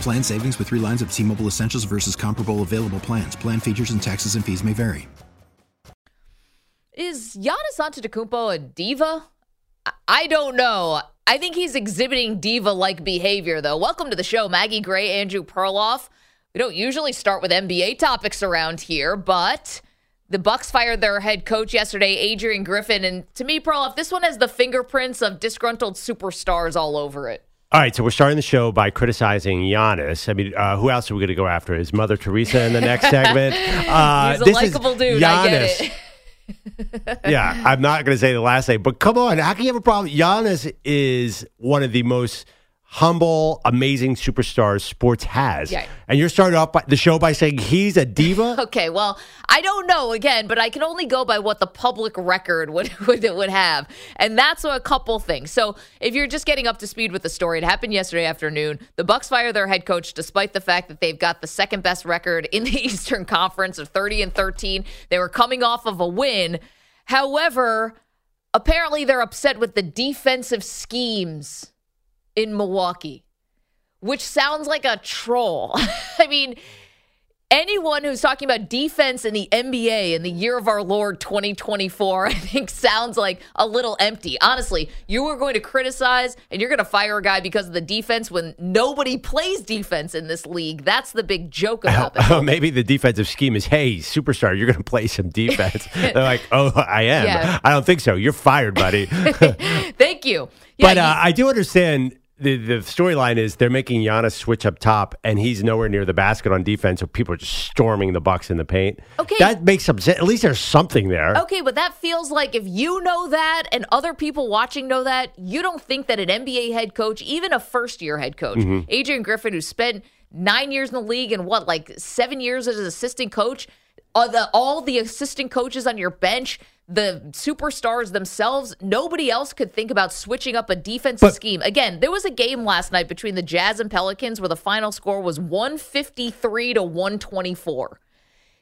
Plan savings with three lines of T Mobile Essentials versus comparable available plans. Plan features and taxes and fees may vary. Is Giannis Antetokounmpo a diva? I don't know. I think he's exhibiting diva like behavior, though. Welcome to the show, Maggie Gray, Andrew Perloff. We don't usually start with NBA topics around here, but the Bucks fired their head coach yesterday, Adrian Griffin, and to me, Perloff, this one has the fingerprints of disgruntled superstars all over it. All right, so we're starting the show by criticizing Giannis. I mean, uh, who else are we going to go after? Is Mother Teresa in the next segment? Uh, He's a likable dude. Giannis. I get it. yeah, I'm not going to say the last name, but come on, how can you have a problem? Giannis is one of the most humble, amazing superstars sports has. Yeah. And you're starting off by, the show by saying he's a diva? okay, well, I don't know again, but I can only go by what the public record would, would, would have. And that's a couple things. So if you're just getting up to speed with the story, it happened yesterday afternoon. The Bucks fire their head coach despite the fact that they've got the second best record in the Eastern Conference of 30 and 13. They were coming off of a win. However, apparently they're upset with the defensive schemes in Milwaukee, which sounds like a troll. I mean, anyone who's talking about defense in the NBA in the year of our Lord 2024, I think sounds like a little empty. Honestly, you are going to criticize and you're going to fire a guy because of the defense when nobody plays defense in this league. That's the big joke about it. Oh, maybe the defensive scheme is, hey, superstar, you're going to play some defense. They're like, oh, I am. Yeah. I don't think so. You're fired, buddy. Thank you. Yeah, but uh, I do understand the the storyline is they're making Giannis switch up top, and he's nowhere near the basket on defense, so people are just storming the Bucks in the paint. Okay, that makes some sense. At least there's something there. Okay, but that feels like if you know that, and other people watching know that, you don't think that an NBA head coach, even a first year head coach, mm-hmm. Adrian Griffin, who spent nine years in the league and what like seven years as an assistant coach, all the, all the assistant coaches on your bench the superstars themselves, nobody else could think about switching up a defensive but, scheme. Again, there was a game last night between the Jazz and Pelicans where the final score was 153 to 124.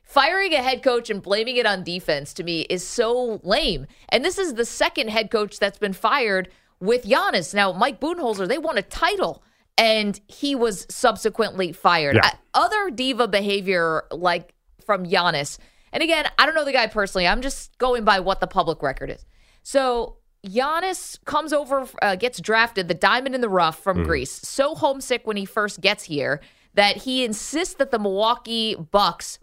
Firing a head coach and blaming it on defense to me is so lame. And this is the second head coach that's been fired with Giannis. Now, Mike Budenholzer, they won a title and he was subsequently fired. Yeah. Uh, other diva behavior like from Giannis – and again, I don't know the guy personally. I'm just going by what the public record is. So Giannis comes over, uh, gets drafted, the diamond in the rough from mm. Greece. So homesick when he first gets here that he insists that the Milwaukee Bucks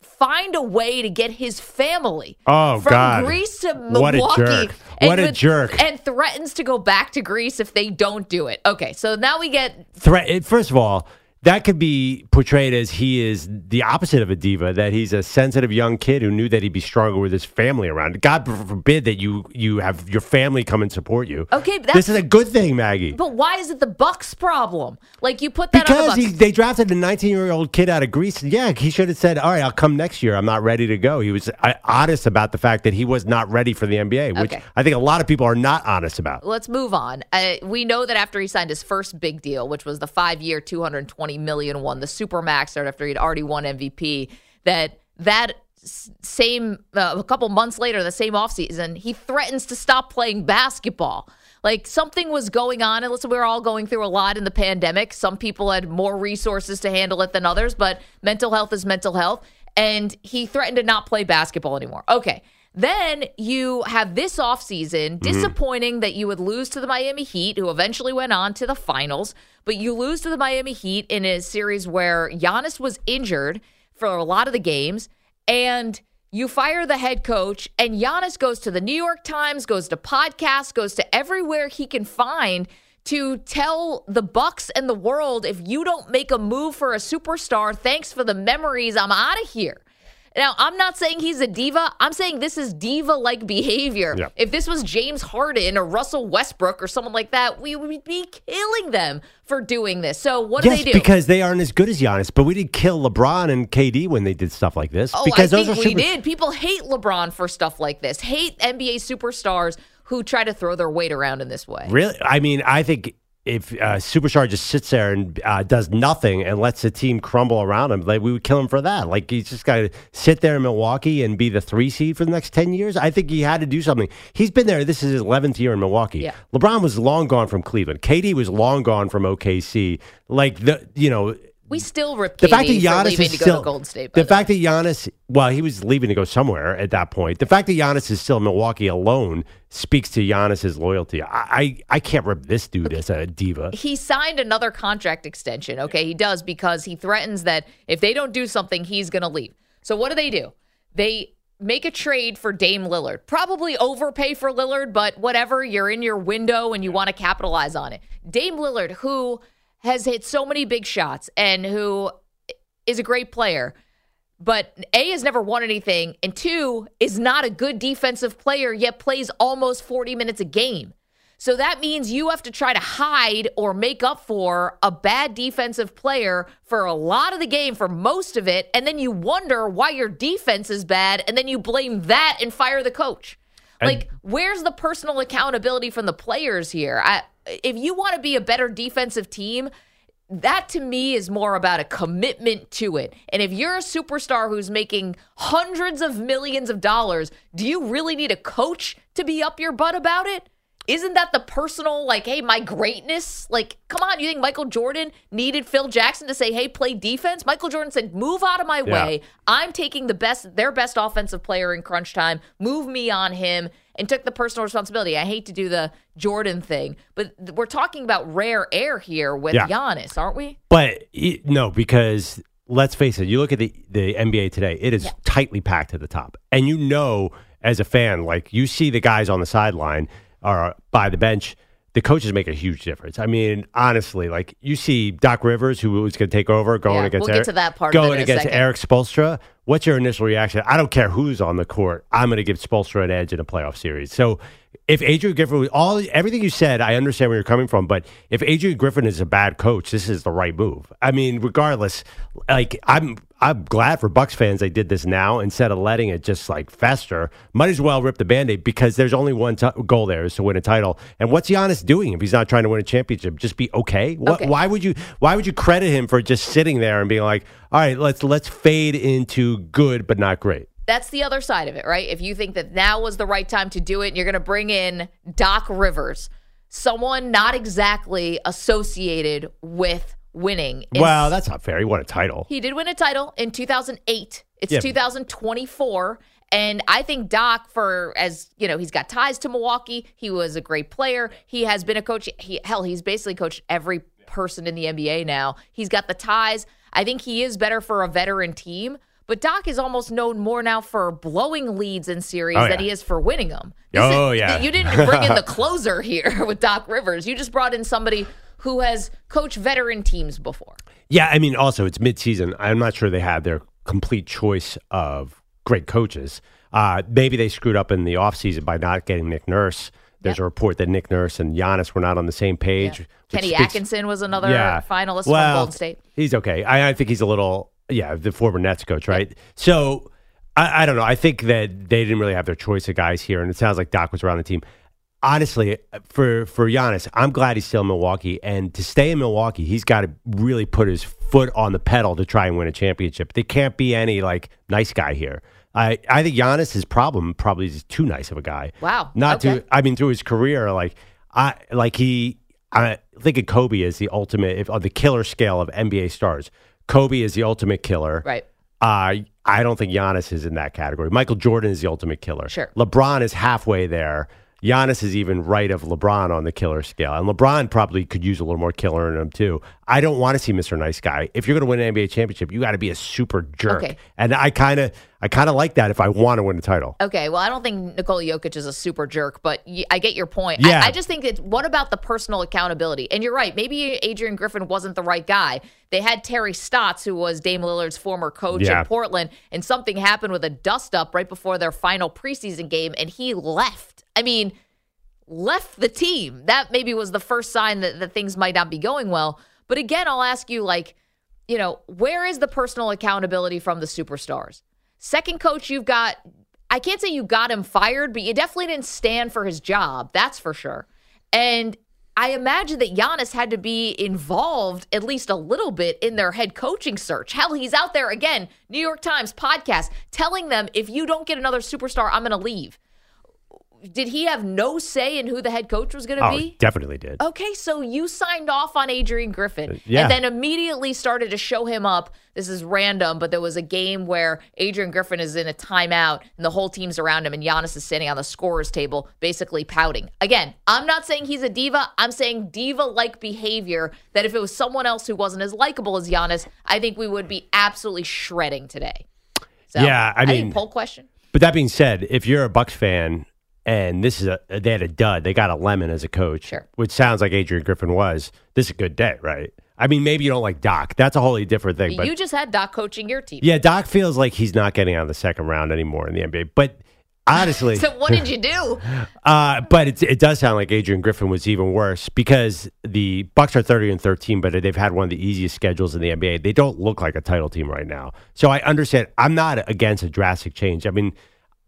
find a way to get his family oh, from God. Greece to Milwaukee. What a jerk. What a jerk. And threatens to go back to Greece if they don't do it. Okay, so now we get. Threat. First of all, that could be portrayed as he is the opposite of a diva that he's a sensitive young kid who knew that he'd be stronger with his family around. God forbid that you you have your family come and support you. Okay this is a good thing maggie. But why is it the bucks problem? Like you put that because the he, they drafted a 19 year old kid out of greece. Yeah he should have said all right i'll come next year. I'm not ready to go. He was uh, honest about the fact that he was not ready for the nba which okay. i think a lot of people are not honest about. Let's move on. Uh, we know that after he signed his first big deal which was the five year 220 20 million one, the super max after he'd already won MVP, that that same uh, a couple months later, the same offseason, he threatens to stop playing basketball. Like something was going on, and listen, we were all going through a lot in the pandemic. Some people had more resources to handle it than others, but mental health is mental health. And he threatened to not play basketball anymore. Okay. Then you have this offseason, mm-hmm. disappointing that you would lose to the Miami Heat, who eventually went on to the finals, but you lose to the Miami Heat in a series where Giannis was injured for a lot of the games, and you fire the head coach, and Giannis goes to the New York Times, goes to podcasts, goes to everywhere he can find to tell the Bucks and the world if you don't make a move for a superstar, thanks for the memories, I'm out of here. Now, I'm not saying he's a diva. I'm saying this is diva like behavior. Yeah. If this was James Harden or Russell Westbrook or someone like that, we would be killing them for doing this. So, what yes, do they do? because they aren't as good as Giannis, but we did kill LeBron and KD when they did stuff like this. oh, because I those think we super- did. People hate LeBron for stuff like this, hate NBA superstars who try to throw their weight around in this way. Really? I mean, I think if uh, Superstar just sits there and uh, does nothing and lets the team crumble around him, like we would kill him for that. Like he's just got to sit there in Milwaukee and be the three seed for the next ten years. I think he had to do something. He's been there. This is his eleventh year in Milwaukee. Yeah. LeBron was long gone from Cleveland. KD was long gone from OKC. Like the you know We still rip the fact that Giannis is still to Golden State. the the fact that Giannis, well, he was leaving to go somewhere at that point. The fact that Giannis is still in Milwaukee alone speaks to Giannis's loyalty. I, I, I can't rip this dude as a diva. he signed another contract extension. Okay, he does because he threatens that if they don't do something, he's going to leave. So what do they do? They make a trade for Dame Lillard. Probably overpay for Lillard, but whatever. You're in your window and you want to capitalize on it. Dame Lillard, who has hit so many big shots and who is a great player. But A has never won anything, and two is not a good defensive player, yet plays almost 40 minutes a game. So that means you have to try to hide or make up for a bad defensive player for a lot of the game, for most of it, and then you wonder why your defense is bad, and then you blame that and fire the coach. Like, where's the personal accountability from the players here? I, if you want to be a better defensive team, that to me is more about a commitment to it. And if you're a superstar who's making hundreds of millions of dollars, do you really need a coach to be up your butt about it? Isn't that the personal, like, hey, my greatness? Like, come on, you think Michael Jordan needed Phil Jackson to say, hey, play defense? Michael Jordan said, move out of my Yeah. way. I'm taking the best, their best offensive player in crunch time. Move me on him and took the personal responsibility. I hate to do the Jordan thing, but we're talking about rare air here with Yeah. Giannis, aren't we? But it, no, because let's face it, you look at the, the NBA today, it is tightly packed at the top. And you know, as a fan, like you see the guys on the sideline or by the bench, the coaches make a huge difference. I mean, honestly, like you see Doc Rivers, who was going to take over, going Yeah, against we'll get Eric- to that part going against. Erik Spoelstra. What's your initial reaction? I don't care who's on the court. I'm going to give Spoelstra an edge in a playoff series. So if Adrian Griffin, all everything you said, I understand where you're coming from. But if Adrian Griffin is a bad coach, this is the right move. I mean, regardless, like I'm, I'm glad for Bucks fans they did this now instead of letting it just like fester. Might as well rip the band-aid because there's only one t- goal there is to win a title. And what's Giannis doing if he's not trying to win a championship? Just be okay. What, Okay. Why would you? Why would you credit him for just sitting there and being like, all right, let's let's fade into good but not great. That's the other side of it, right? If you think that now was the right time to do it and you're going to bring in Doc Rivers, someone not exactly associated with winning. in Well, that's not fair. He won a title. He did win a title in 2008. It's Yeah. 2024. And I think Doc, for as you know, he's got ties to Milwaukee. He was a great player. He has been a coach. He, hell, he's basically coached every person in the NBA now. He's got the ties. I think he is better for a veteran team. But Doc is almost known more now for blowing leads in series Oh, than he is for winning them. Oh, yeah. You didn't bring in the closer here with Doc Rivers. You just brought in somebody who has coached veteran teams before. Yeah, I mean, also it's midseason. I'm not sure they had their complete choice of great coaches. Uh, maybe they screwed up in the offseason by not getting Nick Nurse. There's a report that Nick Nurse and Giannis were not on the same page. Kenny speaks- Atkinson was another Yeah. finalist well, from Golden State. He's okay. I, I think he's a little, yeah, the former Nets coach, right? So I, I don't know. I think that they didn't really have their choice of guys here, and it sounds like Doc was around the team. Honestly, for for Giannis, I'm glad he's still in Milwaukee, and to stay in Milwaukee, he's got to really put his foot on the pedal to try and win a championship. There can't be any like nice guy here. I, I think Giannis, his problem probably is too nice of a guy. Wow. Not Okay. to I mean, through his career, like I like he. I think of Kobe as the ultimate, if on the killer scale of NBA stars. Kobe is the ultimate killer. Right. Uh, I don't think Giannis is in that category. Michael Jordan is the ultimate killer. Sure. LeBron is halfway there. Giannis is even right of LeBron on the killer scale. And LeBron probably could use a little more killer in him, too. I don't want to see Mr. Nice Guy. If you're going to win an NBA championship, you got to be a super jerk. Okay. And I kind of I kind of like that if I want to win a title. Okay, well, I don't think Nikola Jokic is a super jerk, but y- I get your point. Yeah. I, I just think it's what about the personal accountability? And you're right. Maybe Adrian Griffin wasn't the right guy. They had Terry Stotts, who was Dame Lillard's former coach Yeah. in Portland, and something happened with a dust up right before their final preseason game, and he left. I mean, left the team. That maybe was the first sign that, that things might not be going well. But again, I'll ask you, like, you know, where is the personal accountability from the superstars? Second coach, you've got, I can't say you got him fired, but you definitely didn't stand for his job. That's for sure. And I imagine that Giannis had to be involved at least a little bit in their head coaching search. Hell, he's out there again, New York Times podcast, telling them if you don't get another superstar, I'm going to leave. Did he have no say in who the head coach was going to Oh, be? definitely did. Okay, so you signed off on Adrian Griffin uh, yeah. and then immediately started to show him up. This is random, but there was a game where Adrian Griffin is in a timeout and the whole team's around him, and Giannis is sitting on the scorer's table, basically pouting. Again, I'm not saying he's a diva. I'm saying diva like behavior that if it was someone else who wasn't as likable as Giannis, I think we would be absolutely shredding today. So, Yeah, I mean- poll question. But that being said, if you're a Bucks fan and this is a they had a dud, they got a lemon as a coach, Sure. which sounds like Adrian Griffin was. This is a good day, right? I mean, maybe you don't like Doc. That's a wholly different thing. But you just had Doc coaching your team. yeah, Doc feels like he's not getting out of the second round anymore in the NBA. But honestly, So what did you do? uh, but it, it does sound like Adrian Griffin was even worse because the Bucks are thirty and thirteen, but they've had one of the easiest schedules in the NBA. They don't look like a title team right now. So I understand. I'm not against a drastic change. I mean,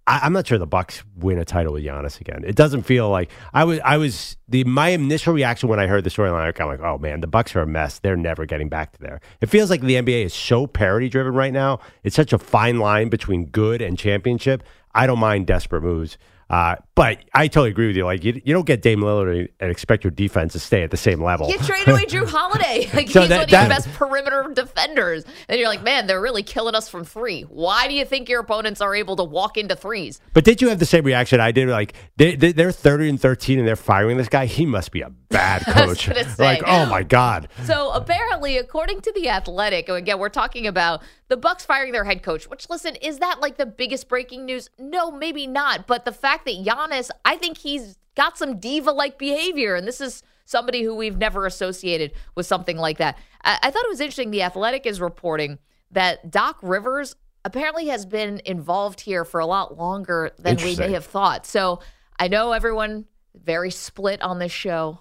I, I'm not sure the Bucks win a title with Giannis again. It doesn't feel like I was. I was the my initial reaction when I heard the storyline. I'm like, oh man, the Bucks are a mess. They're never getting back to there. It feels like the NBA is so parity driven right now. It's such a fine line between good and championship. I don't mind desperate moves. Uh, but I totally agree with you. Like you, you don't get Dame Lillard and expect your defense to stay at the same level. You traded away Jrue Holiday. Like So he's that- one of that- your best perimeter defenders. And you're like, man, they're really killing us from three. Why do you think your opponents are able to walk into threes? But did you have the same reaction I did? Like they, they, they're thirty and thirteen, and they're firing this guy. He must be a bad coach. like, oh my god. So apparently, according to the Athletic, and again, we're talking about the Bucks firing their head coach. Which, listen, is that like the biggest breaking news? No, maybe not. But the fact that Giannis, I think he's got some diva-like behavior, and this is somebody who we've never associated with something like that. I, I thought it was interesting. The Athletic is reporting that Doc Rivers apparently has been involved here for a lot longer than we may have thought. So I know everyone very split on this show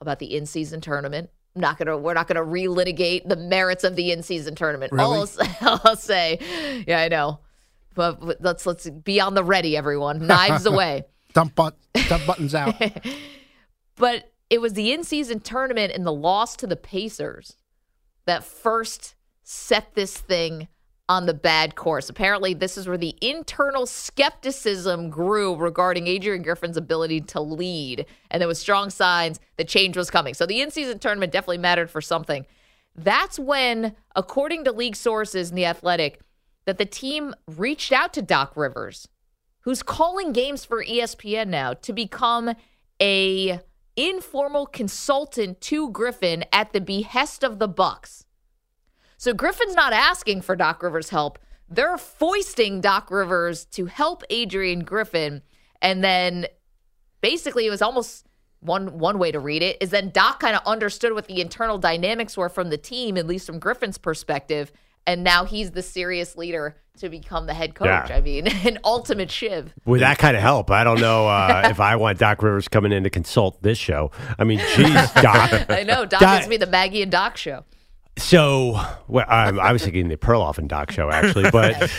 about the in-season tournament. I'm not gonna. We're not gonna relitigate the merits of the in-season tournament. All I'll, I'll say, yeah, I know, but, but let's let's be on the ready, everyone. Knives away. Dump, but, dump buttons out. But it was the in-season tournament and the loss to the Pacers that first set this thing on the bad course. Apparently, this is where the internal skepticism grew regarding Adrian Griffin's ability to lead, and there was strong signs that change was coming. So the in-season tournament definitely mattered for something. That's when, according to league sources in the Athletic, that the team reached out to Doc Rivers, who's calling games for ESPN now, to become a informal consultant to Griffin at the behest of the Bucks. So Griffin's not asking for Doc Rivers' help. They're foisting Doc Rivers to help Adrian Griffin. And then basically it was almost one one way to read it is then Doc kind of understood what the internal dynamics were from the team, at least from Griffin's perspective. And now he's the serious leader to become the head coach. Yeah. I mean, an ultimate shiv. With that kind of help, I don't know uh, if I want Doc Rivers coming in to consult this show. I mean, geez, Doc. I know. Doc Doc- gives me the Maggie and Doc show. So, well, um, I was thinking the Perloff and Doc show actually, but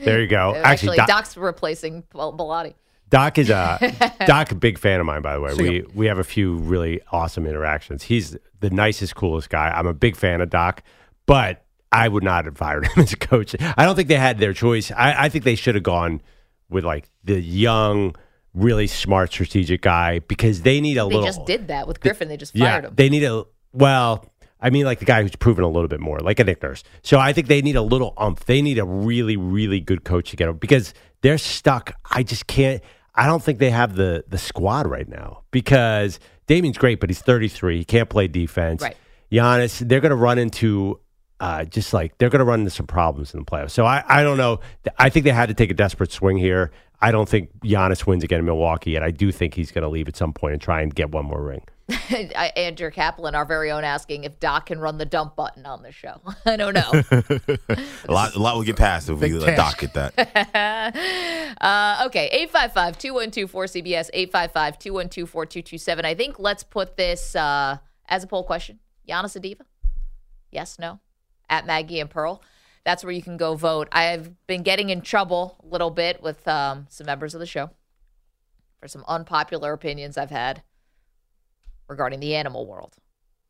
there you go. Actually, Doc, Doc's replacing Bel- Bellotti. Doc is a Doc, a big fan of mine, by the way. We we have a few really awesome interactions. He's the nicest, coolest guy. I'm a big fan of Doc, but I would not have fired him as a coach. I don't think they had their choice. I, I think they should have gone with like the young, really smart, strategic guy because they need a They little. They just did that with Griffin. They just yeah, fired him. they need a well. I mean, like the guy who's proven a little bit more, like a Nick Nurse. So I think they need a little umph. They need a really, really good coach to get them because they're stuck. I just can't. I don't think they have the the squad right now because Damian's great, but he's 33. He can't play defense. Right. Giannis, they're going to run into uh, just like they're going to run into some problems in the playoffs. So I, I don't know. I think they had to take a desperate swing here. I don't think Giannis wins again in Milwaukee, and I do think he's going to leave at some point and try and get one more ring. Andrew Kaplan, our very own, asking if Doc can run the dump button on the show. I don't know. a lot, a lot will get passed if we let Doc get that. uh, okay, 855 212 4CBS, 855 212 4227. I think let's put this uh, as a poll question Giannis a diva? Yes, no? At Maggie and Pearl. That's where you can go vote. I've been getting in trouble a little bit with um, some members of the show for some unpopular opinions I've had regarding the animal world.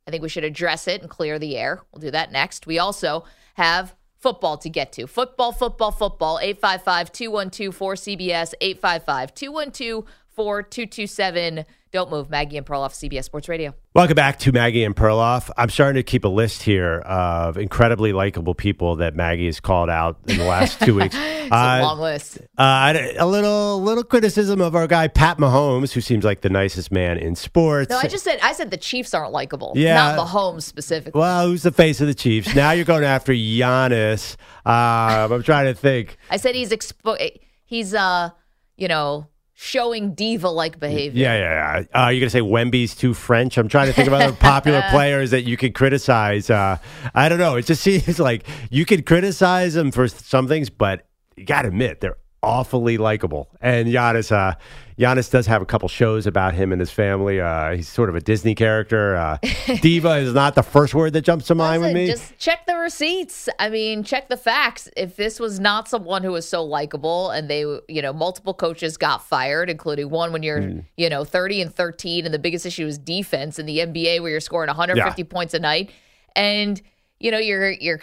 I think we should address it and clear the air. We'll do that next. We also have football to get to. Football, football, football. 855 212 4CBS, 855 212 4227. Don't move. Maggie and Perloff, CBS Sports Radio. Welcome back to Maggie and Perloff. I'm starting to keep a list here of incredibly likable people that Maggie has called out in the last two weeks. it's uh, a long list. Uh, a little little criticism of our guy Pat Mahomes, who seems like the nicest man in sports. No, I just said I said the Chiefs aren't likable. Yeah, not Mahomes specifically. Well, who's the face of the Chiefs? now you're going after Giannis. Um, I'm trying to think. I said he's expo- he's uh you know showing diva like behavior. Yeah, yeah, yeah. Uh, you're gonna say Wemby's too French? I'm trying to think of other popular players that you could criticize. Uh, I don't know. It just seems like you could criticize them for some things, but you got to admit they're awfully likable. And Giannis, uh, Giannis does have a couple shows about him and his family. Uh, he's sort of a Disney character. Uh, diva is not the first word that jumps to mind Listen, with me. Just check the receipts. I mean, check the facts. If this was not someone who was so likable, and they, you know, multiple coaches got fired, including one when you're, mm. you know, 30 and 13, and the biggest issue is defense in the NBA, where you're scoring 150 yeah. points a night, and you know, you're you're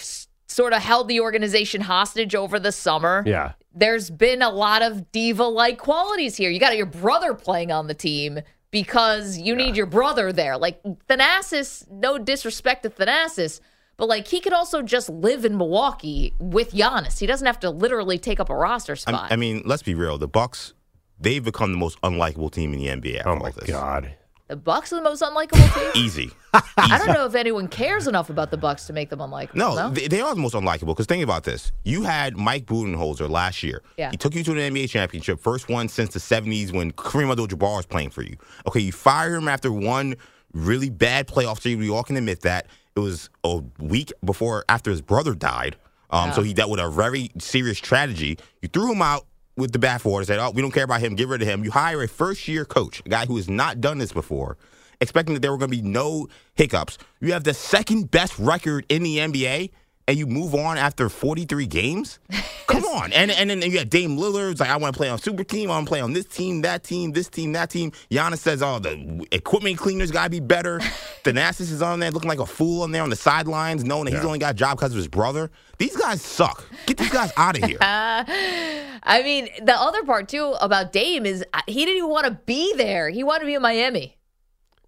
sort of held the organization hostage over the summer. Yeah there's been a lot of diva like qualities here. You got your brother playing on the team because you yeah. need your brother there. Like Thanasis, no disrespect to Thanasis, but like he could also just live in Milwaukee with Giannis. He doesn't have to literally take up a roster spot. I, I mean, let's be real. The Bucks, they've become the most unlikable team in the NBA. Oh my god. The Bucks are the most unlikable team. Easy. I don't know if anyone cares enough about the Bucks to make them unlikable. No, no? They, they, are the most unlikable. Because think about this: you had Mike Budenholzer last year. Yeah. He took you to an NBA championship, first one since the '70s when Kareem Abdul-Jabbar was playing for you. Okay, you fire him after one really bad playoff series. We all can admit that it was a week before after his brother died. Um, yeah. So he dealt with a very serious tragedy. You threw him out with the bathwater, said, "Oh, we don't care about him. Get rid of him." You hire a first-year coach, a guy who has not done this before, expecting that there were going to be no hiccups. You have the second best record in the NBA and you move on after 43 games? Come on. And and then you got Dame Lillard. like, I want to play on super team. I want to play on this team, that team, this team, that team. Giannis says, oh, the equipment cleaners got to be better. Thanasis is on there looking like a fool on there on the sidelines, knowing that yeah. he's only got a job because of his brother. These guys suck. Get these guys out of here. Uh, I mean, the other part, too, about Dame is uh, he didn't even want to be there. He wanted to be in Miami.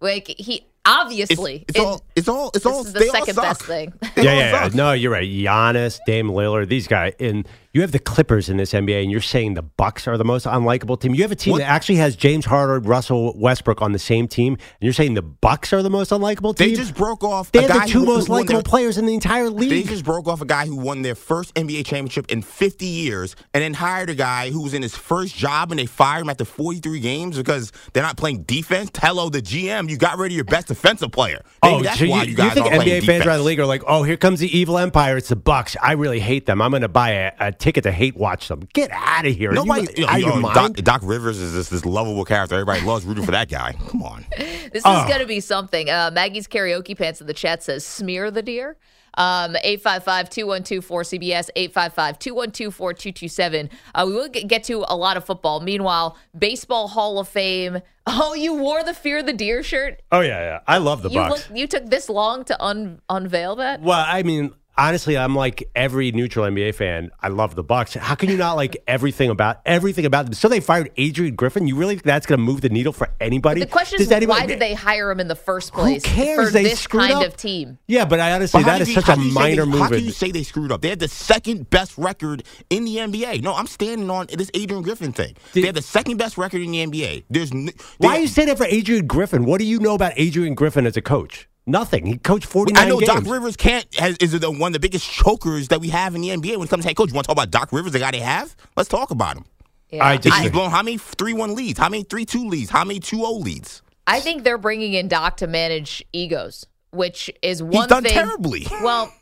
Like, he Obviously, it's, it's all it's all it's all the second best thing. yeah, yeah, yeah, no, you're right. Giannis, Dame Lillard, these guys, and you have the Clippers in this NBA, and you're saying the Bucks are the most unlikable team. You have a team what? that actually has James Harden, Russell Westbrook on the same team, and you're saying the Bucks are the most unlikable team. They just broke off. They're the two most likable their, players in the entire league. They just broke off a guy who won their first NBA championship in 50 years, and then hired a guy who was in his first job, and they fired him after 43 games because they're not playing defense. Hello, the GM, you got rid of your best defensive player. Maybe oh, that's so why you, you guys you think NBA fans around the league are like, oh, here comes the evil empire. It's the Bucks. I really hate them. I'm going to buy a, a ticket to hate watch watch them. Get out of here. Nobody, you, you, you know, Doc, Doc, Rivers is this, this lovable character. Everybody loves rooting for that guy. Come on. This is going to be something. Uh, Maggie's karaoke pants in the chat says, smear the deer. Um, 855-212-4CBS, 855-212-4227. Uh, we will get to a lot of football. Meanwhile, Baseball Hall of Fame. Oh, you wore the Fear the Deer shirt? Oh, yeah, yeah. I love the you Bucks. Look, you took this long to un- unveil that? Well, I mean, honestly, I'm like every neutral NBA fan. I love the Bucks. How can you not like everything about everything about them? So they fired Adrian Griffin. You really think that's going to move the needle for anybody? The question Does is, anybody- why did they hire him in the first place Who cares? for they this screwed kind up. of team? Yeah, but I honestly, But how that did is you- such a how do you say minor they, move. How can you say they screwed up? They had the second best record in the NBA. No, I'm standing on this Adrian Griffin thing. they had the second best record in the NBA. There's n- Why are you saying that for Adrian Griffin? What do you know about Adrian Griffin as a coach? Nothing. He coached 49 I know games. Doc Rivers can't has, is the, one of the biggest chokers that we have in the NBA when it comes to head coach. You want to talk about Doc Rivers, the guy they have? Let's talk about him. Yeah. I just- He's blown how many three one leads? How many three two leads? How many two zero leads? I think they're bringing in Doc to manage egos, which is one He's done thing. terribly. Well,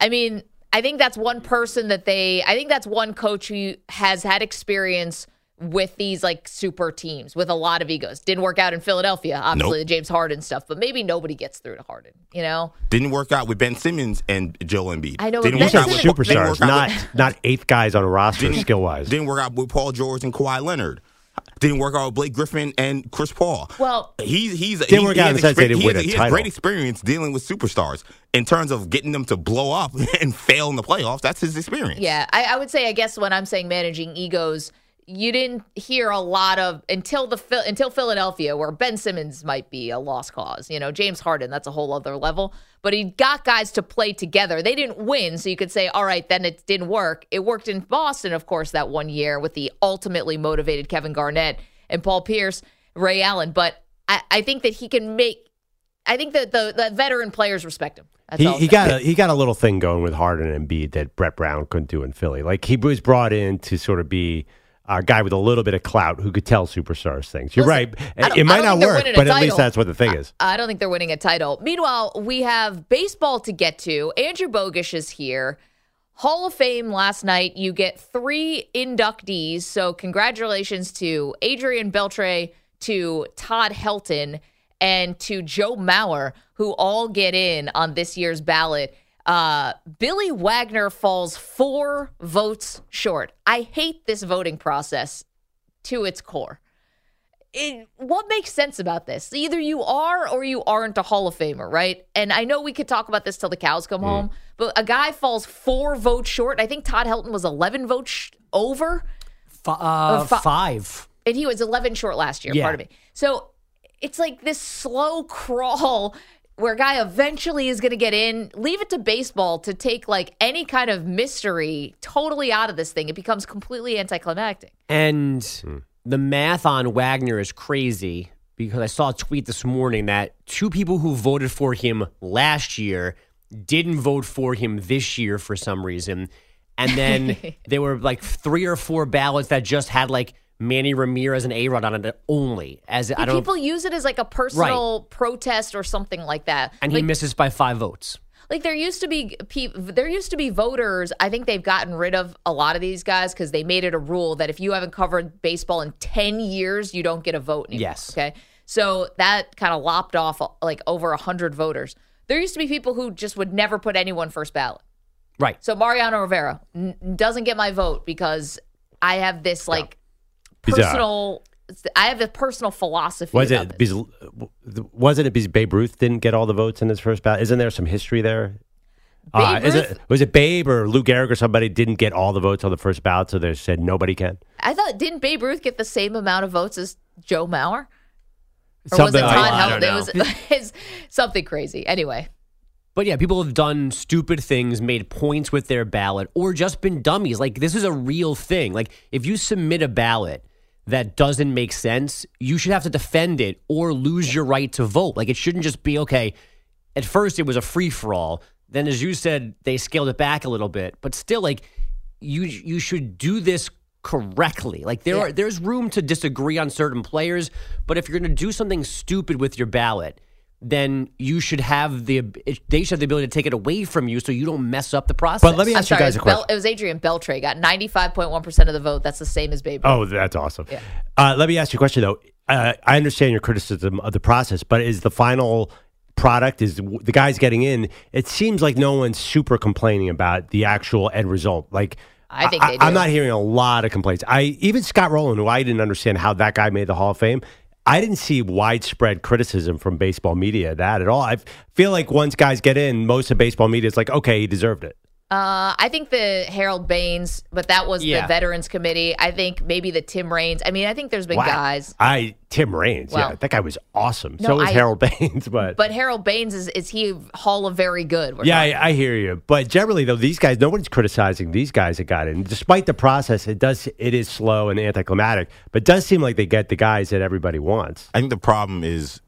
I mean, I think that's one person that they. I think that's one coach who has had experience with these like super teams with a lot of egos. Didn't work out in Philadelphia, obviously Nope. the James Harden stuff, but maybe nobody gets through to Harden. You know, Didn't work out with Ben Simmons and Joel Embiid. I know, but Didn't Ben work These out are Simmons- with didn't superstars, not with- not eighth guys on a roster Didn't- skill wise. Didn't work out with Paul George and Kawhi Leonard. Didn't work out with Blake Griffin and Chris Paul. Well- he's he's Didn't he, work he out in the sense they didn't win a He title. great experience dealing with superstars in terms of getting them to blow up and fail in the playoffs. That's his experience. Yeah, I, I would say I guess when I'm saying managing egos, you didn't hear a lot of until the until Philadelphia, where Ben Simmons might be a lost cause. You know, James Harden, that's a whole other level. But he got guys to play together. They didn't win, so you could say, all right, then it didn't work. It worked in Boston, of course, that one year with the ultimately motivated Kevin Garnett and Paul Pierce, Ray Allen. But I, I think that he can make. I think that the, the veteran players respect him. That's He, he got a he got a little thing going with Harden and Embiid that Brett Brown couldn't do in Philly. Like he was brought in to sort of be a guy with a little bit of clout who could tell superstars things. You're Listen, right. It might not work, but at least that's what the thing is. I don't think they're winning a title. Meanwhile, we have baseball to get to. Andrew Bogusch is here. Hall of Fame last night. You get three inductees. So, congratulations to Adrian Beltre, to Todd Helton, and to Joe Mauer, who all get in on this year's ballot. Uh, Billy Wagner falls four votes short. I hate this voting process to its core it, what makes sense about this? Either you are or you aren't a Hall of Famer, right? And I know we could talk about this till the cows come home, but a guy falls four votes short. I think Todd Helton was 11 votes sh- over, F- uh, fi- five. and he was 11 short last year. Yeah. Pardon me. So it's like this slow crawl where a guy eventually is going to get in. Leave it to baseball to take like any kind of mystery totally out of this thing. It becomes completely anticlimactic. And Hmm. the math on Wagner is crazy because I saw a tweet this morning that two people who voted for him last year didn't vote for him this year for some reason. And then there were like three or four ballots that just had like Manny Ramirez and A Rod on it only. As I don't People use it as like a personal protest or something like that. and like, he misses by five votes. like there used to be peop there used to be voters. I think they've gotten rid of a lot of these guys because they made it a rule that if you haven't covered baseball in ten years, you don't get a vote anymore. Yes. Okay. So that kind of lopped off like over a hundred voters. There used to be people who just would never put anyone first ballot. Right. So Mariano Rivera n- doesn't get my vote because I have this like Bizarre. personal. I have a personal philosophy. Was about it this. wasn't it because Babe Ruth didn't get all the votes in his first ballot? Isn't there some history there? Uh, Babe is it was it Babe or Lou Gehrig or somebody didn't get all the votes on the first ballot, so they said nobody can. I thought didn't Babe Ruth get the same amount of votes as Joe Mauer? Or was it Todd that. I Helton? don't It was it's something crazy. Anyway, But yeah, people have done stupid things, made points with their ballot, or just been dummies. Like this is a real thing. Like if you submit a ballot that doesn't make sense, you should have to defend it or lose your right to vote. Like it shouldn't just be okay. At first, it was a free for all. Then, as you said, they scaled it back a little bit. But still, like you, you should do this correctly. Like there Yeah. are, there's room to disagree on certain players, but if you're going to do something stupid with your ballot, then you should have the they should have the ability to take it away from you so you don't mess up the process. But let me I'm ask you guys a was Bel- question. it was Adrian Beltre got 95.1 percent of the vote. That's the same as Babe Oh, that's awesome. Uh, let me ask you a question though. Uh, I understand your criticism of the process, but is the final product is the guys getting in? It seems like no one's super complaining about the actual end result. Like. I think they I'm not hearing a lot of complaints. I even Scott Rolen, who I didn't understand how that guy made the Hall of Fame. I didn't see widespread criticism from baseball media that at all. I feel like once guys get in, most of baseball media is like, okay, he deserved it. Uh, I think the Harold Baines, but that was Yeah. the Veterans Committee. I think maybe the Tim Raines. I mean, I think there's been Wow. guys, I Tim Raines, yeah, that guy was awesome. no, so was I- Harold Baines, but, but Harold Baines is is he Hall of Very Good? Yeah, I, I hear you. But generally, though, these guys, no one's criticizing these guys that got in. Despite the process, it does it is slow and anticlimactic, but it does seem like they get the guys that everybody wants. I think the problem is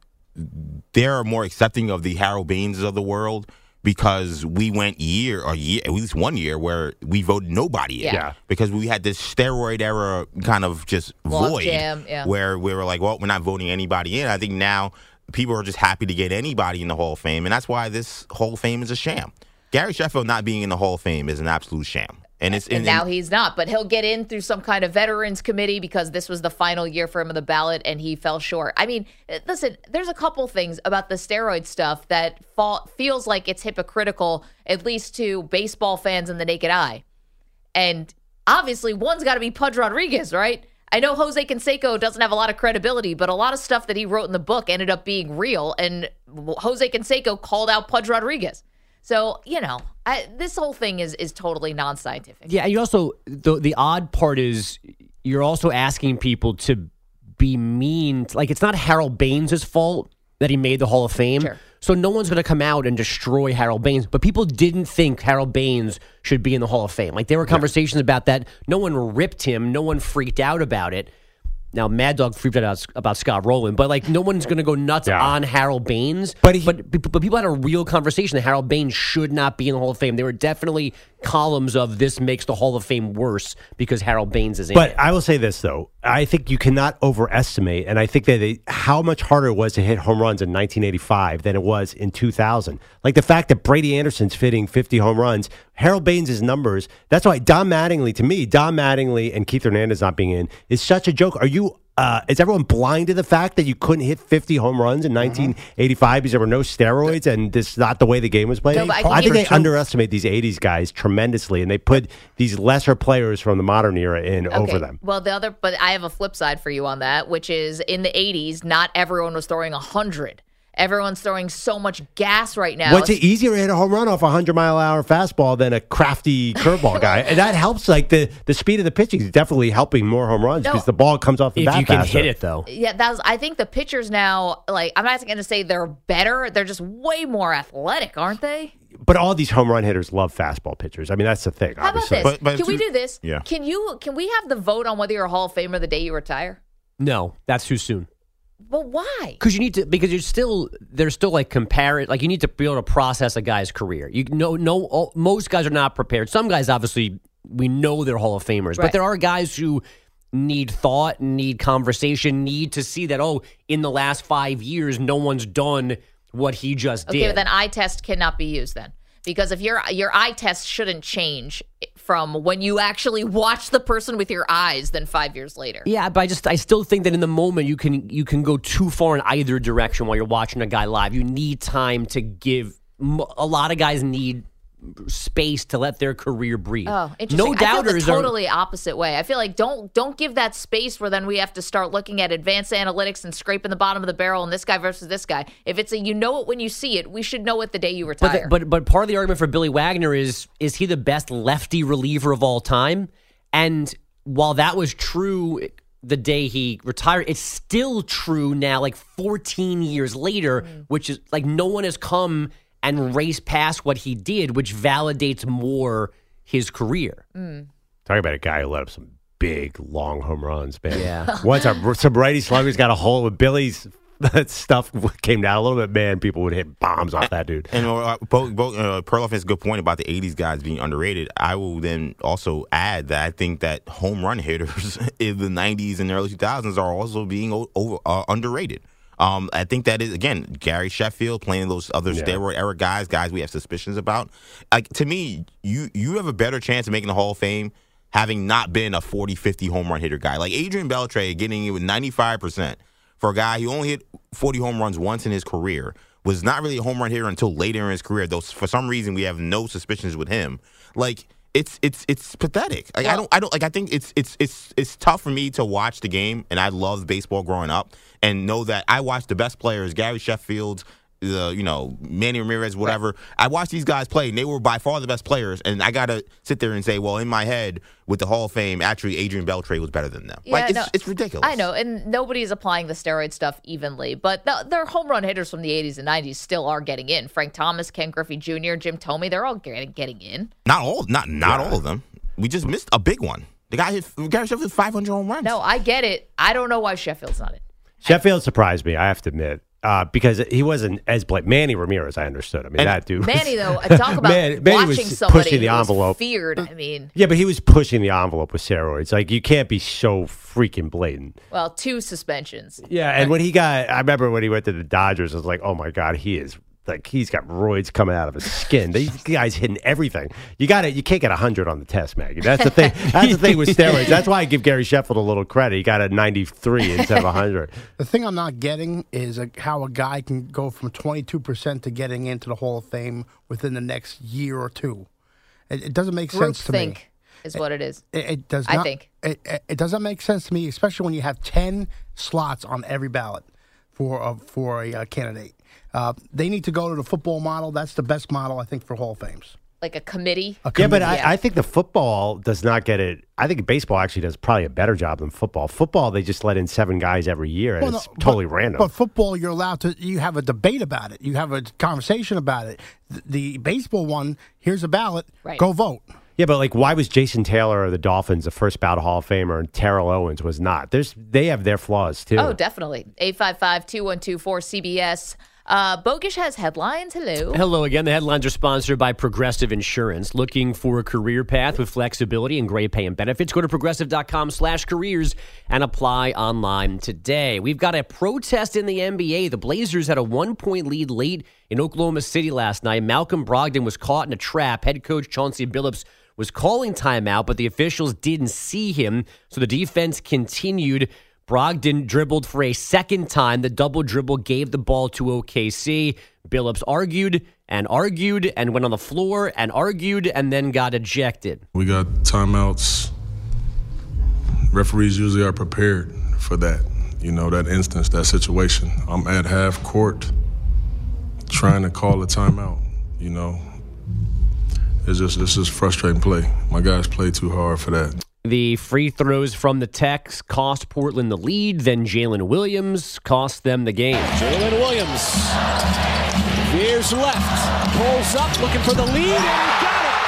they're more accepting of the Harold Baines of the world because we went year or year at least one year where we voted nobody in. Yeah. Because we had this steroid era kind of just Log void jam, yeah. where we were like, well, we're not voting anybody in. I think now people are just happy to get anybody in the Hall of Fame, and that's why this Hall of Fame is a sham. Gary Sheffield not being in the Hall of Fame is an absolute sham. And it's and now he's not, but he'll get in through some kind of veterans committee because this was the final year for him on the ballot and he fell short. I mean, eh, listen, there's a couple things about the steroid stuff that fall, feels like it's hypocritical, at least to baseball fans in the naked eye. And obviously, one's got to be Pudge Rodriguez, right? I know Jose Canseco doesn't have a lot of credibility, but a lot of stuff that he wrote in the book ended up being real. And Jose Canseco called out Pudge Rodriguez. So, you know, I, this whole thing is, is totally non scientific. Yeah, you also the the odd part is you're also asking people to be mean. Like it's not Harold Baines' fault that he made the Hall of Fame. Sure. So no one's going to come out and destroy Harold Baines, but people didn't think Harold Baines should be in the Hall of Fame. Like there were conversations about that. No one ripped him. No one freaked out about it. Now Mad Dog freaked out about Scott Rolen, but like no one's going to go nuts Yeah. on Harold Baines. But he- but but people had a real conversation that Harold Baines should not be in the Hall of Fame. They were definitely columns of this makes the Hall of Fame worse because Harold Baines is in But it. I will say this though, I think you cannot overestimate, and I think that they, how much harder it was to hit home runs in 1985 than it was in 2000. Like the fact that Brady Anderson's fitting 50 home runs, Harold Baines' numbers. That's why Don Mattingly, to me, Don Mattingly and Keith Hernandez not being in is such a joke. Are you? Uh, is everyone blind to the fact that you couldn't hit 50 home runs in 1985 because there were no steroids and this is not the way the game was played? No, I think I think they it's- underestimate these 80s guys tremendously, and they put these lesser players from the modern era in over them. Well, the other, but I have a flip side for you on that, which is in the 80s, not everyone was throwing 100. Everyone's throwing so much gas right now. What's it easier to hit a home run off a hundred mile an hour fastball than a crafty curveball guy? And that helps. Like the the speed of the pitching is definitely helping more home runs No. because the ball comes off the if bat you can faster. hit it though. Yeah, that was, I think the pitchers now, like, I'm not going to say they're better. They're just way more athletic, aren't they? But all these home run hitters love fastball pitchers. I mean, that's the thing. How about this? But- but can we do this? Yeah. Can you? Can we have the vote on whether you're a Hall of Famer the day you retire? No, that's too soon. But why? Because you need to because you're still there's still like compare it like you need to be able to process a guy's career. You know, no, all- most guys are not prepared. Some guys obviously we know they're Hall of Famers, Right. but there are guys who need thought, need conversation, need to see that oh, in the last five years, no one's done what he just Okay, did. but then eye test cannot be used then. Because if your your eye test shouldn't change from when you actually watch the person with your eyes than five years later. Yeah, but I just I still think that in the moment you can you can go too far in either direction while you're watching a guy live. You need time to give. a lot of guys need space to let their career breathe. Oh, interesting. No I doubters are totally opposite way. I feel like don't don't give that space where then we have to start looking at advanced analytics and scraping the bottom of the barrel and this guy versus this guy. If it's a you know it when you see it, we should know it the day you But, retire. the, but but part of the argument for Billy Wagner is is he the best lefty reliever of all time? And while that was true the day he retired, it's still true now, like 14 years later, mm. which is like no one has come and race past what he did, which validates more his career. Talk about a guy who let up some big long home runs, man. Yeah. Once a, some righty sluggers got a hold of Billy's stuff came down a little bit, man. People would hit bombs off that dude. And uh, both, both, uh, Perloff has a good point about the '80s guys being underrated. I will then also add that I think that home run hitters in the '90s and early 2000s are also being over uh, underrated. Um, I think that is again Gary Sheffield playing those other steroid era guys, guys we have suspicions about. Like to me, you you have a better chance of making the Hall of Fame having not been a 40, 50 home run hitter guy. Like Adrian Beltre getting it with 95 percent for a guy who only hit 40 home runs once in his career was not really a home run hitter until later in his career. Though for some reason we have no suspicions with him. Like it's it's it's pathetic. Like I don't I don't like I think it's it's it's it's tough for me to watch the game and I loved baseball growing up and know that I watched the best players, Gary Sheffield, the you know Manny Ramirez, whatever. Right. I watched these guys play, and they were by far the best players. And I gotta sit there and say, well, in my head, with the Hall of Fame, actually Adrian Beltre was better than them. Yeah, like it's, no, it's ridiculous. I know, and nobody's applying the steroid stuff evenly, but the, their home run hitters from the '80s and '90s still are getting in. Frank Thomas, Ken Griffey Jr., Jim Thome, they're all getting getting in. Not all, not not yeah. all of them. We just missed a big one. The guy hit Gary Sheffield 500 home runs. No, I get it. I don't know why Sheffield's not it. Sheffield surprised me. I have to admit uh, because he wasn't as blatant. Manny Ramirez, I understood. I mean, and that dude. Manny, though, I talk about Man, Manny watching was somebody pushing the envelope. feared. I mean, yeah, but he was pushing the envelope with steroids. Like you can't be so freaking blatant. Well, two suspensions. Yeah, and when he got, I remember when he went to the Dodgers, I was like, oh my god, he is like he's got roids coming out of his skin. These guys hitting everything. You got it. You can't get hundred on the test, Maggie. That's the thing. That's the thing with steroids. That's why I give Gary Sheffield a little credit. He got a ninety three instead of hundred. The thing I'm not getting is a, how a guy can go from twenty two percent to getting into the Hall of Fame within the next year or two. It, it doesn't make Group sense to think me. Is what it is. It, it does. Not, I think it, it doesn't make sense to me, especially when you have ten slots on every ballot for a, for a uh, candidate. Uh, they need to go to the football model. That's the best model, I think, for Hall of Fames. Like a committee? A committee. Yeah, but I, I, think the football does not get it. I think baseball actually does probably a better job than football. Football, they just let in seven guys every year, and well, it's no, totally but, random. But football, you're allowed to. You have a debate about it. You have a conversation about it. The, the baseball one, here's a ballot. Right. Go vote. Yeah, but like, why was Jason Taylor of the Dolphins the first bout Hall of Famer and Terrell Owens was not? There's they have their flaws too. Oh, definitely. 855 212 cbs uh, Bogusch has headlines. Hello. Hello again. The headlines are sponsored by Progressive Insurance. Looking for a career path with flexibility and great pay and benefits? Go to progressive.com slash careers and apply online today. We've got a protest in the NBA. The Blazers had a one point lead late in Oklahoma City last night. Malcolm Brogdon was caught in a trap. Head coach Chauncey Billups was calling timeout, but the officials didn't see him. So the defense continued Brogdon dribbled for a second time. The double dribble gave the ball to OKC. Billups argued and argued and went on the floor and argued and then got ejected. We got timeouts. Referees usually are prepared for that, you know, that instance, that situation. I'm at half court trying to call a timeout, you know. It's just it's just frustrating play. My guys play too hard for that. The free throws from the Techs cost Portland the lead. Then Jalen Williams cost them the game. Jalen Williams veers left, pulls up, looking for the lead, and got it.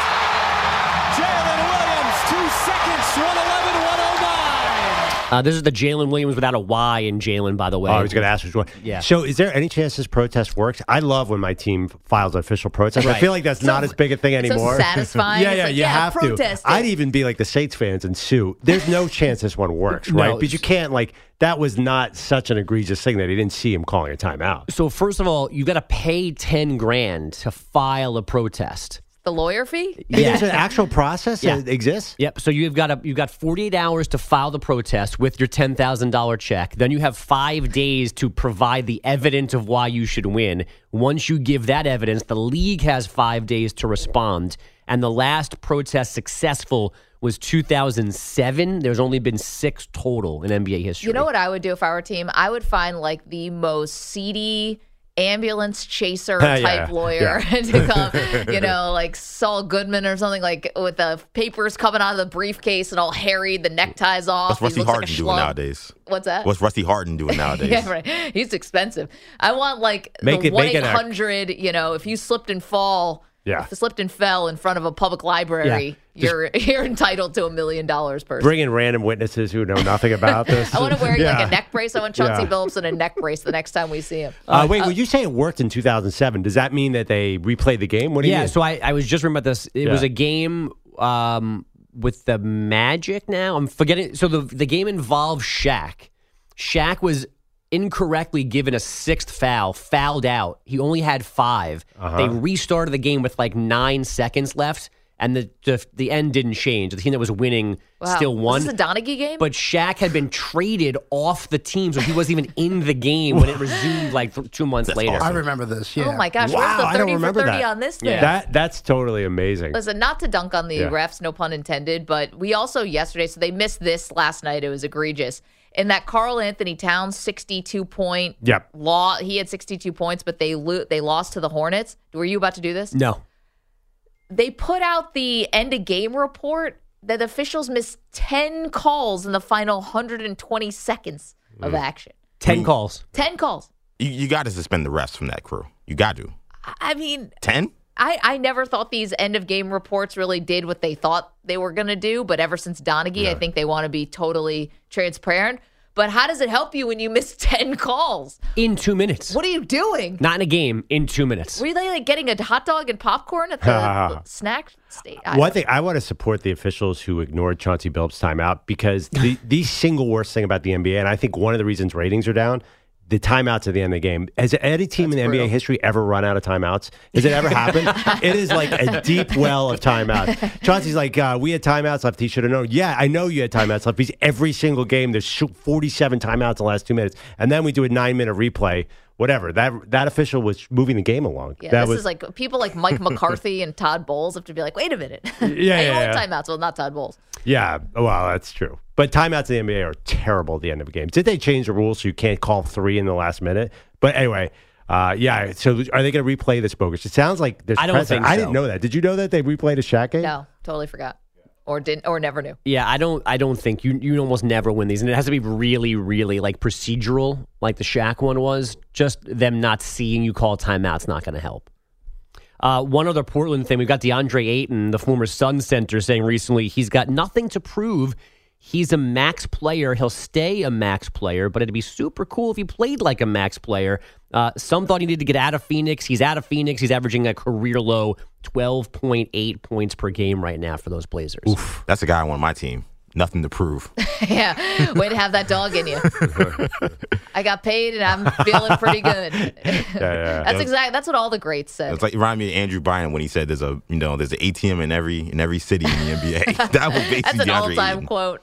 Jalen Williams, two seconds, 111, 109. Uh, this is the Jalen Williams without a Y in Jalen, by the way. Oh, I was going to ask which one. Yeah. So, is there any chance this protest works? I love when my team files an official protest. Right. I feel like that's so, not as big a thing anymore. So satisfying. yeah, yeah, like, you yeah, have to. I'd even be like the Saints fans and sue. There's no chance this one works, right? No, but you can't like that was not such an egregious thing that he didn't see him calling a timeout. So first of all, you've got to pay ten grand to file a protest the lawyer fee? Yeah, there's an actual process yeah. that exists. Yep. So you've got a you've got 48 hours to file the protest with your ten thousand dollar check. Then you have five days to provide the evidence of why you should win. Once you give that evidence, the league has five days to respond. And the last protest successful was 2007. There's only been six total in NBA history. You know what I would do if I were a team? I would find like the most seedy ambulance chaser type yeah, lawyer yeah. to come, you know, like Saul Goodman or something like with the papers coming out of the briefcase and all harried, the neckties off. What's Rusty Hardin like doing nowadays? What's that? What's Rusty Hardin doing nowadays? yeah, right. He's expensive. I want like make the one eight hundred. You know, if you slipped and fall yeah. If you slipped and fell in front of a public library, yeah. You're you're entitled to a million dollars per. Bring in random witnesses who know nothing about this. I want to wear yeah. like a neck brace. I want Chauncey yeah. Billups in a neck brace the next time we see him. Uh, wait, uh, when you say it worked in 2007, does that mean that they replayed the game? What do you yeah, mean? so I, I was just remembering about this. It was a game um, with the Magic now. I'm forgetting. So the, the game involved Shaq. Shaq was incorrectly given a sixth foul, fouled out. He only had 5 uh-huh. They restarted the game with like nine seconds left. And the the, the end didn't change. The team that was winning Wow. still won. Was this a Donaghy game? But Shaq had been traded off the team, so he wasn't even in the game when it resumed like th- two months later. I remember this. Yeah. Oh my gosh, Wow, where's the I don't 30 for remember 30 that. on this thing? That that's totally amazing. Listen, not to dunk on the Yeah. refs, no pun intended, but we also yesterday, so they missed this last night. It was egregious. In that Karl-Anthony Towns 62 point Yep. law, he had 62 points, but they lo- they lost to the Hornets. Were you about to do this? No. They put out the end of game report that officials missed 10 calls in the final 120 seconds of mm. action. 10 calls. 10 calls. You, you got to suspend the refs from that crew. You got to. I- I mean, 10? I, I never thought these end of game reports really did what they thought they were going to do. But ever since Donaghy, I think they want to be totally transparent. But how does it help you when you miss 10 calls? In two minutes. What are you doing? Not in a game, in two minutes. Were they like getting a hot dog and popcorn at the snack state? I- One thing I want to support the officials who ignored Chauncey Billups' timeout because the the single worst thing about the NBA, and I think one of the reasons ratings are down, the timeouts at the end of the game. Has any team in the NBA history ever run out of timeouts? Has it ever happened? it is like a deep well of timeouts. Chauncey's like, uh, we had timeouts left. He should have known. Yeah, I know you had timeouts left. He's every single game, there's 47 timeouts in the last two minutes, and then we do a nine minute replay. Whatever that that official was moving the game along. yeah, that this was is like people like Mike McCarthy and Todd Bowles have to be like, wait a minute. Yeah, I yeah, yeah. timeouts. Well, not Todd Bowles. Yeah, well, that's true. But timeouts in the NBA are terrible at the end of a game. Did they change the rules so you can't call three in the last minute? But anyway, uh, yeah. So are they going to replay this Bogusch? It sounds like there's. I don't precedent. think I didn't know that. Did you know that they replayed a Shaq game? No, totally forgot. Or didn't, or never knew. Yeah, I don't. I don't think you. You almost never win these, and it has to be really, really like procedural, like the Shaq one was. Just them not seeing you call timeout's not going to help. Uh, one other Portland thing, we've got DeAndre Ayton, the former Sun center, saying recently he's got nothing to prove. He's a max player. He'll stay a max player, but it'd be super cool if he played like a max player. Uh, some thought he needed to get out of Phoenix. He's out of Phoenix. He's averaging a career low 12.8 points per game right now for those Blazers. That's a guy I want on my team. Nothing to prove. yeah, way to have that dog in you. I got paid and I'm feeling pretty good. Yeah, yeah. That's exactly that's what all the greats said. It's like it reminded me of Andrew Bynum when he said there's a you know there's an ATM in every in every city in the NBA. that was basically That's an all-time quote.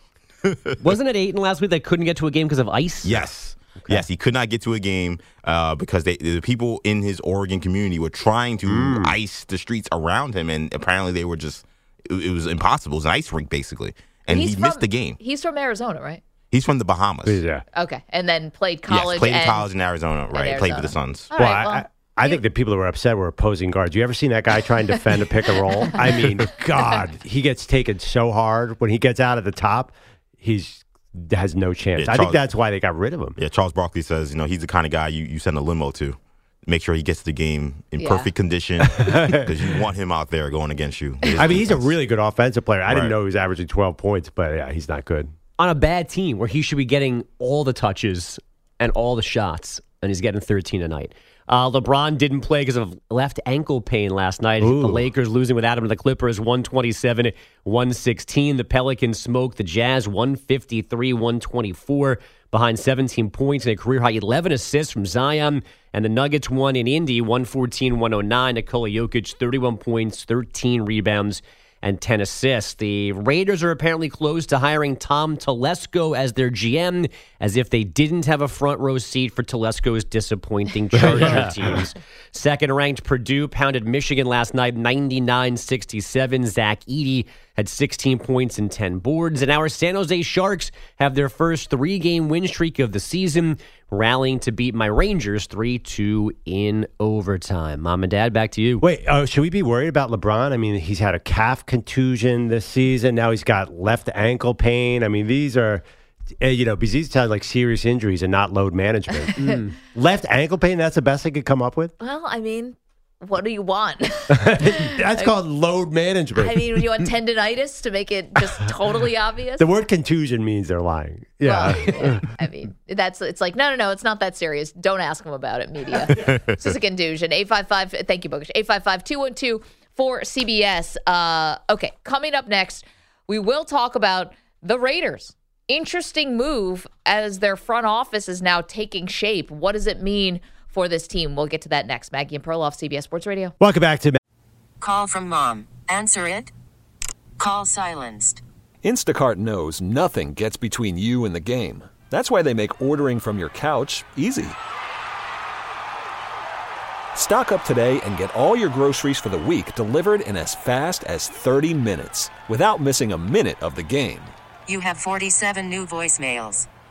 Wasn't it Ayton last week that couldn't get to a game because of ice? Yes. Yes, he could not get to a game uh, because they, the people in his Oregon community were trying to Mm. ice the streets around him, and apparently they were just it, it was impossible. It was an ice rink basically, and He's he from- missed the game. He's from Arizona, right? He's from the Bahamas. Yeah. Okay, and then played Yes, college. played in and, college in Arizona, right? Played for the Arizona. Suns. All well, right, I, well, I, I think the people that were upset were opposing guards. You ever seen that guy trying to defend a pick and roll? I mean, God, he gets taken so hard when he gets out at the top. He's has no chance. Yeah, I think Charles- that's why they got rid of him. Yeah, Charles Barkley says, you know, he's the kind of guy you, you send a limo to. Make sure he gets the game in Yeah. perfect condition because you want him out there going against you. It is I mean, he's a really good offensive player. I Right. didn't know he was averaging 12 points, but yeah, he's not good. On a bad team where he should be getting all the touches and all the shots, and he's getting 13 tonight. Uh, LeBron didn't play because of left ankle pain last night. The Lakers losing without him to the Clippers 127 116. The Pelicans smoked the Jazz 153 124 behind 17 points and a career high 11 assists from Zion. And the Nuggets won in Indy 114 109. Nikola Jokic 31 points, 13 rebounds and 10 assists. The Raiders are apparently close to hiring Tom Telesco as their GM, as if they didn't have a front row seat for Telesco's disappointing Charger teams. Second ranked Purdue pounded Michigan last night 99 67. Zach Edey had 16 points and 10 boards. And our San Jose Sharks have their first three game win streak of the season, rallying to beat my Rangers 3 2 in overtime. Mom and Dad, back to you. Wait, uh, should we be worried about LeBron? I mean, he's had a calf contusion this season. Now he's got left ankle pain. I mean, these are, uh, you know, because these sound like serious injuries and not load management. Mm. Left ankle pain, that's the best they could come up with? Well, I mean, what do you want? That's called load management. I mean, you want tendonitis to make it just totally obvious? the word contusion means they're lying. Yeah. Well, yeah. I mean, that's it's like no, no, no, it's not that serious. Don't ask them about it, media. this is a contusion. Eight five five. Thank you, Bogusch. Eight five five two one two for CBS. Uh, okay, coming up next, we will talk about the Raiders. Interesting move as their front office is now taking shape. What does it mean for this team? We'll get to that next. Maggie and Perloff, CBS Sports Radio. Welcome back to Call from mom. Answer it. Call silenced. Instacart knows nothing gets between you and the game. That's why they make ordering from your couch easy. Stock up today and get all your groceries for the week delivered in as fast as 30 minutes without missing a minute of the game. You have 47 new voicemails.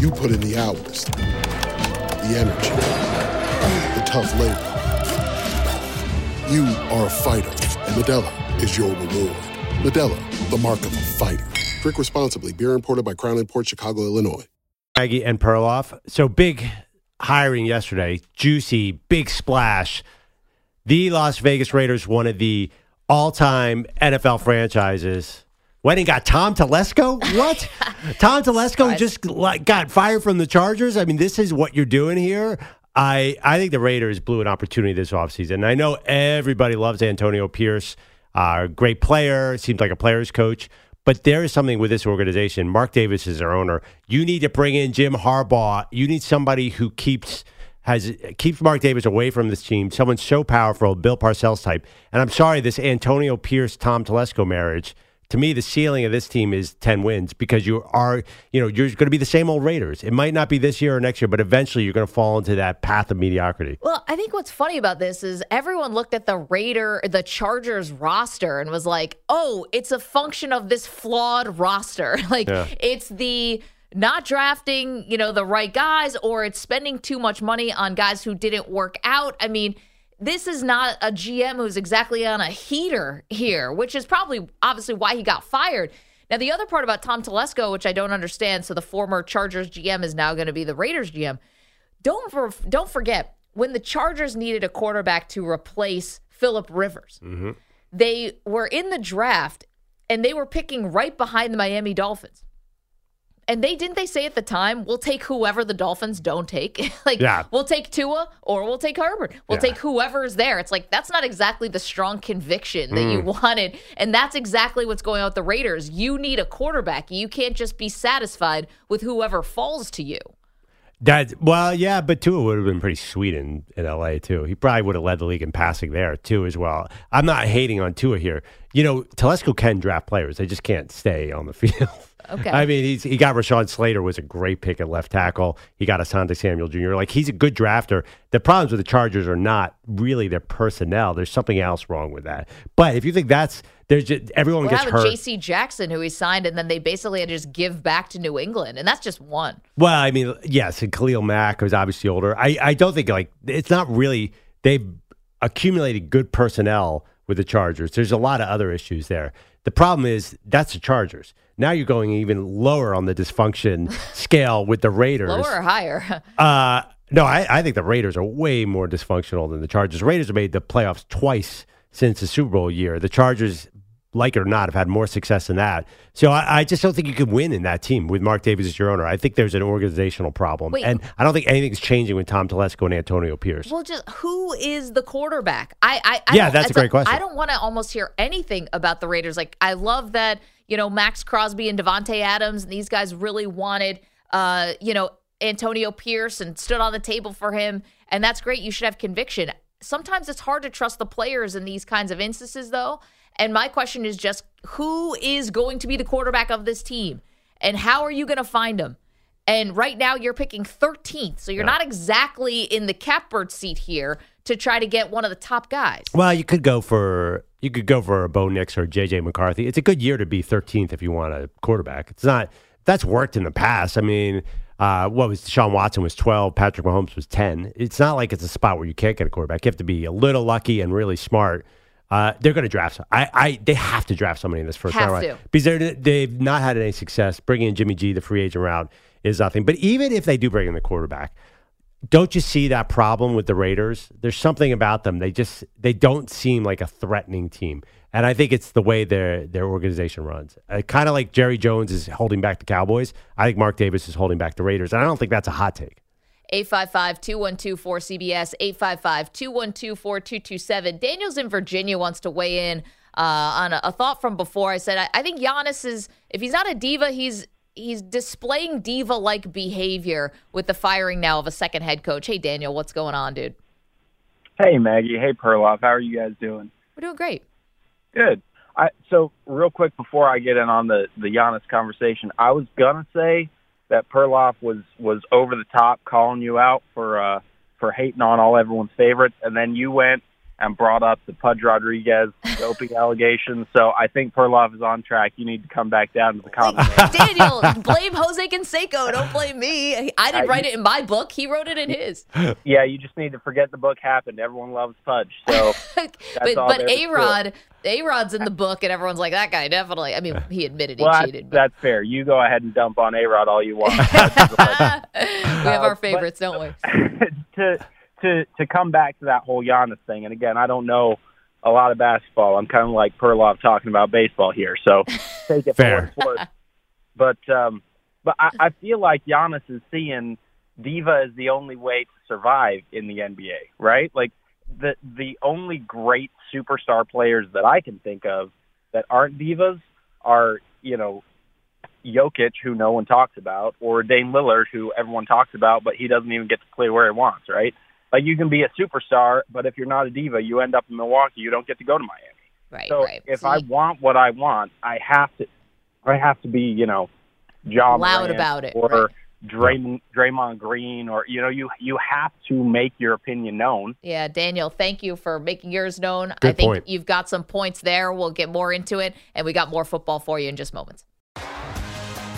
You put in the hours, the energy, the tough labor. You are a fighter, and Modelo is your reward. Modelo, the mark of a fighter. Drink responsibly. Beer imported by Crown Port Chicago, Illinois. Aggie and Perloff. So big hiring yesterday. Juicy, big splash. The Las Vegas Raiders, one of the all-time NFL franchises. Went and got Tom Telesco? What? Tom Telesco just like, got fired from the Chargers? I mean, this is what you're doing here. I, I think the Raiders blew an opportunity this offseason. I know everybody loves Antonio Pierce, uh, great player, seems like a player's coach. But there is something with this organization. Mark Davis is their owner. You need to bring in Jim Harbaugh. You need somebody who keeps has keeps Mark Davis away from this team. Someone so powerful, Bill Parcells type. And I'm sorry, this Antonio Pierce Tom Telesco marriage. To me, the ceiling of this team is ten wins because you are, you know, you're going to be the same old Raiders. It might not be this year or next year, but eventually you're going to fall into that path of mediocrity. Well, I think what's funny about this is everyone looked at the Raider, the Chargers roster, and was like, "Oh, it's a function of this flawed roster. like, Yeah. it's the." Not drafting, you know, the right guys, or it's spending too much money on guys who didn't work out. I mean, this is not a GM who's exactly on a heater here, which is probably obviously why he got fired. Now, the other part about Tom Telesco, which I don't understand, so the former Chargers GM is now going to be the Raiders GM. Don't for, don't forget when the Chargers needed a quarterback to replace Philip Rivers, mm-hmm. they were in the draft and they were picking right behind the Miami Dolphins. And they didn't they say at the time, we'll take whoever the Dolphins don't take. like Yeah. we'll take Tua or we'll take Herbert. We'll Yeah. take whoever is there. It's like that's not exactly the strong conviction that you Mm. wanted. And that's exactly what's going on with the Raiders. You need a quarterback. You can't just be satisfied with whoever falls to you. That well, yeah, but Tua would have been pretty sweet in, in LA too. He probably would have led the league in passing there too as well. I'm not hating on Tua here. You know, Telesco can draft players; they just can't stay on the field. Okay. I mean, he's he got Rashawn Slater was a great pick at left tackle. He got Asante Samuel Jr. Like he's a good drafter. The problems with the Chargers are not really their personnel. There's something else wrong with that. But if you think that's there's just everyone What gets hurt. J.C. Jackson, who he signed, and then they basically had to just give back to New England, and that's just one. Well, I mean, yes, and Khalil Mack was obviously older. I, I don't think like it's not really they've accumulated good personnel with the Chargers. There's a lot of other issues there. The problem is that's the Chargers. Now you're going even lower on the dysfunction scale with the Raiders. Lower or higher? Uh, no, I, I think the Raiders are way more dysfunctional than the Chargers. Raiders have made the playoffs twice since the Super Bowl year. The Chargers, like it or not, have had more success than that. So I, I just don't think you can win in that team with Mark Davis as your owner. I think there's an organizational problem. Wait. and I don't think anything's changing with Tom Telesco and Antonio Pierce. Well, just who is the quarterback? I, I, I Yeah, that's a great question. I don't want to almost hear anything about the Raiders. Like, I love that you know Maxx Crosby and Davante Adams and these guys really wanted, uh, you know, Antonio Pierce and stood on the table for him, and that's great. You should have conviction. Sometimes it's hard to trust the players in these kinds of instances, though. And my question is just who is going to be the quarterback of this team, and how are you going to find him? And right now you're picking 13th. So you're not exactly in the catbird seat here to try to get one of the top guys. Well, you could go for you could go for a Bo Nix or JJ McCarthy. It's a good year to be 13th if you want a quarterback. It's not that's worked in the past. I mean, Uh, what was Sean Watson was 12, Patrick Mahomes was 10. It's not like it's a spot where you can't get a quarterback. You have to be a little lucky and really smart. Uh, they're going to draft. I, I, they have to draft somebody in this first Have round because they're, they've not had any success. Bringing in Jimmy G, the free agent route, is nothing. But even if they do bring in the quarterback, don't you see that problem with the Raiders? There's something about them. They just they don't seem like a threatening team, and I think it's the way their their organization runs. Uh, kind of like Jerry Jones is holding back the Cowboys. I think Mark Davis is holding back the Raiders, and I don't think that's a hot take. 855 212 4CBS, 855 212 4227. Daniels in Virginia wants to weigh in uh, on a, a thought from before. I said, I, I think Giannis is, if he's not a diva, he's he's displaying diva like behavior with the firing now of a second head coach. Hey, Daniel, what's going on, dude? Hey, Maggie. Hey, Perloff. How are you guys doing? We're doing great. Good. I, so, real quick before I get in on the the Giannis conversation, I was gonna say that Perloff was was over the top calling you out for uh, for hating on all everyone's favorites, and then you went and brought up the Pudge Rodriguez doping allegations. So I think Perloff is on track. You need to come back down to the comment. Daniel, blame Jose Canseco. Don't blame me. I didn't Uh, write it in my book. He wrote it in his. yeah, you just need to forget the book happened. Everyone loves Pudge. So But but there is to A. Rod, A Rod's in the book, and everyone's like that guy definitely. I mean, he admitted he Well, that's, cheated. that's fair. You go ahead and dump on A Rod all you want. We have our favorites, don't we? to to to come back to that whole Giannis thing, and again, I don't know a lot of basketball. I'm kind of like Perloff talking about baseball here, so take it Fair. for what. But um, but I, I feel like Giannis is seeing diva is the only way to survive in the NBA, right? Like the the only great superstar players that I can think of that aren't divas are you know Jokic, who no one talks about, or Dame Lillard, who everyone talks about, but he doesn't even get to play where he wants, right? Like you can be a superstar, but if you're not a diva, you end up in Milwaukee. You don't get to go to Miami. Right, so right. if I want what I want, I have to, I have to be, you know, John Loud Morant about it, or right. Draymond, Draymond Green, or you know, you you have to make your opinion known. Yeah, Daniel, thank you for making yours known. Good I think point. you've got some points there. We'll get more into it, and we got more football for you in just moments.